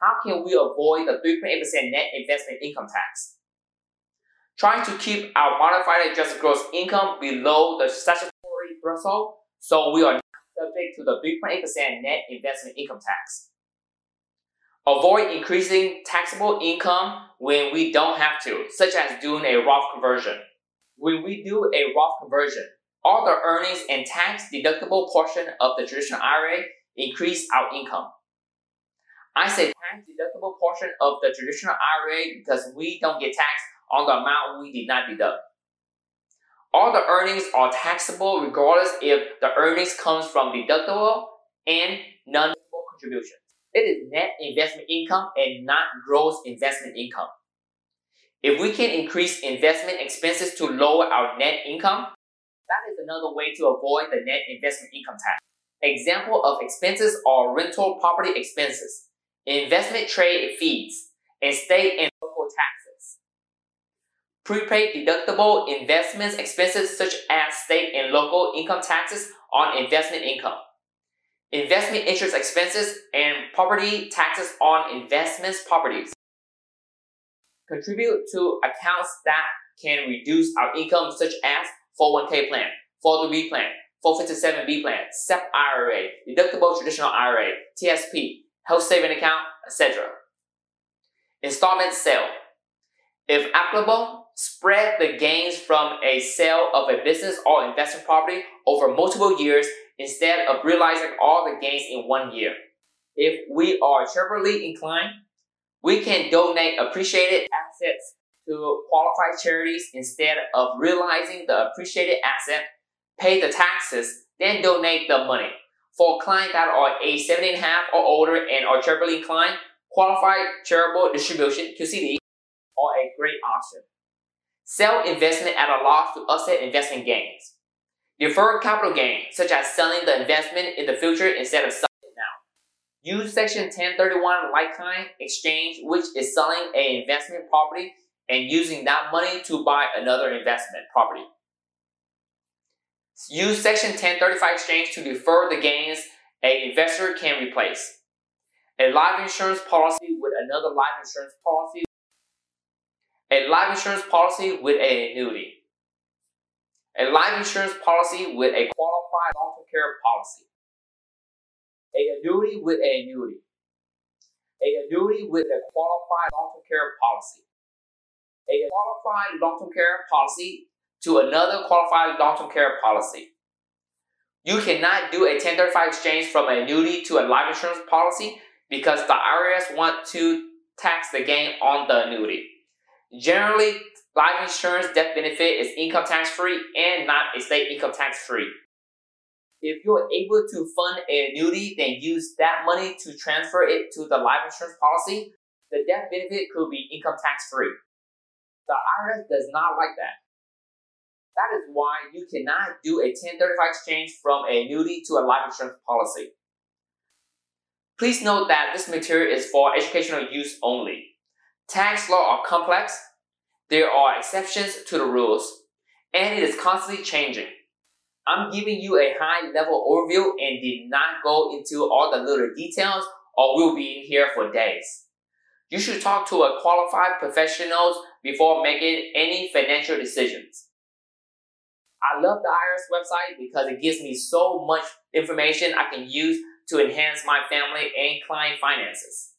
how can we avoid the 3.8% net investment income tax? Try to keep our modified adjusted gross income below the statutory threshold so we are not subject to the 3.8% net investment income tax. Avoid increasing taxable income when we don't have to, such as doing a Roth conversion. When we do a Roth conversion, all the earnings and tax deductible portion of the traditional IRA increase our income. I say tax deductible portion of the traditional IRA because we don't get taxed on the amount we did not deduct. All the earnings are taxable regardless if the earnings comes from deductible and non-deductible contributions. It is net investment income and not gross investment income. If we can increase investment expenses to lower our net income, that is another way to avoid the net investment income tax. Example of expenses are rental property expenses, investment trade fees, and state and local taxes. Prepaid deductible investments expenses such as state and local income taxes on investment income. Investment interest expenses and property taxes on investments properties. Contribute to accounts that can reduce our income such as 401k plan, 403b plan, 457b plan, SEP IRA, deductible traditional IRA, TSP, health saving account, etc. Installment sale. If applicable, spread the gains from a sale of a business or investment property over multiple years instead of realizing all the gains in one year. If we are charitably inclined, we can donate appreciated assets to qualified charities instead of realizing the appreciated asset, pay the taxes, then donate the money. For clients that are age 70 and a half or older and are charitably inclined, qualified charitable distribution QCD are a great option. Sell investment at a loss to offset investment gains. Deferred capital gain, such as selling the investment in the future instead of selling it now. Use Section 1031 like kind exchange, which is selling an investment property and using that money to buy another investment property. Use Section 1035 exchange to defer the gains an investor can replace. A life insurance policy with another life insurance policy. A life insurance policy with an annuity a life insurance policy with a qualified long-term care policy, a annuity with an annuity, a annuity with a qualified long-term care policy, a qualified long-term care policy to another qualified long-term care policy. You cannot do a 1035 exchange from an annuity to a life insurance policy because the IRS want to tax the gain on the annuity. Generally, Life insurance death benefit is income tax free and not estate income tax free. If you're able to fund an annuity, then use that money to transfer it to the life insurance policy. The death benefit could be income tax free. The IRS does not like that. That is why you cannot do a 1035 exchange from a annuity to a life insurance policy. Please note that this material is for educational use only. Tax law are complex there are exceptions to the rules, and it is constantly changing. I'm giving you a high level overview and did not go into all the little details or we'll be in here for days. You should talk to a qualified professionals before making any financial decisions. I love the IRS website because it gives me so much information I can use to enhance my family and client finances.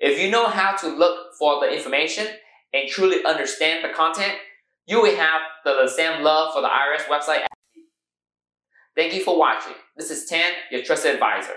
If you know how to look for the information and truly understand the content, you will have the same love for the IRS website. Thank you for watching. This is Tan, your trusted advisor.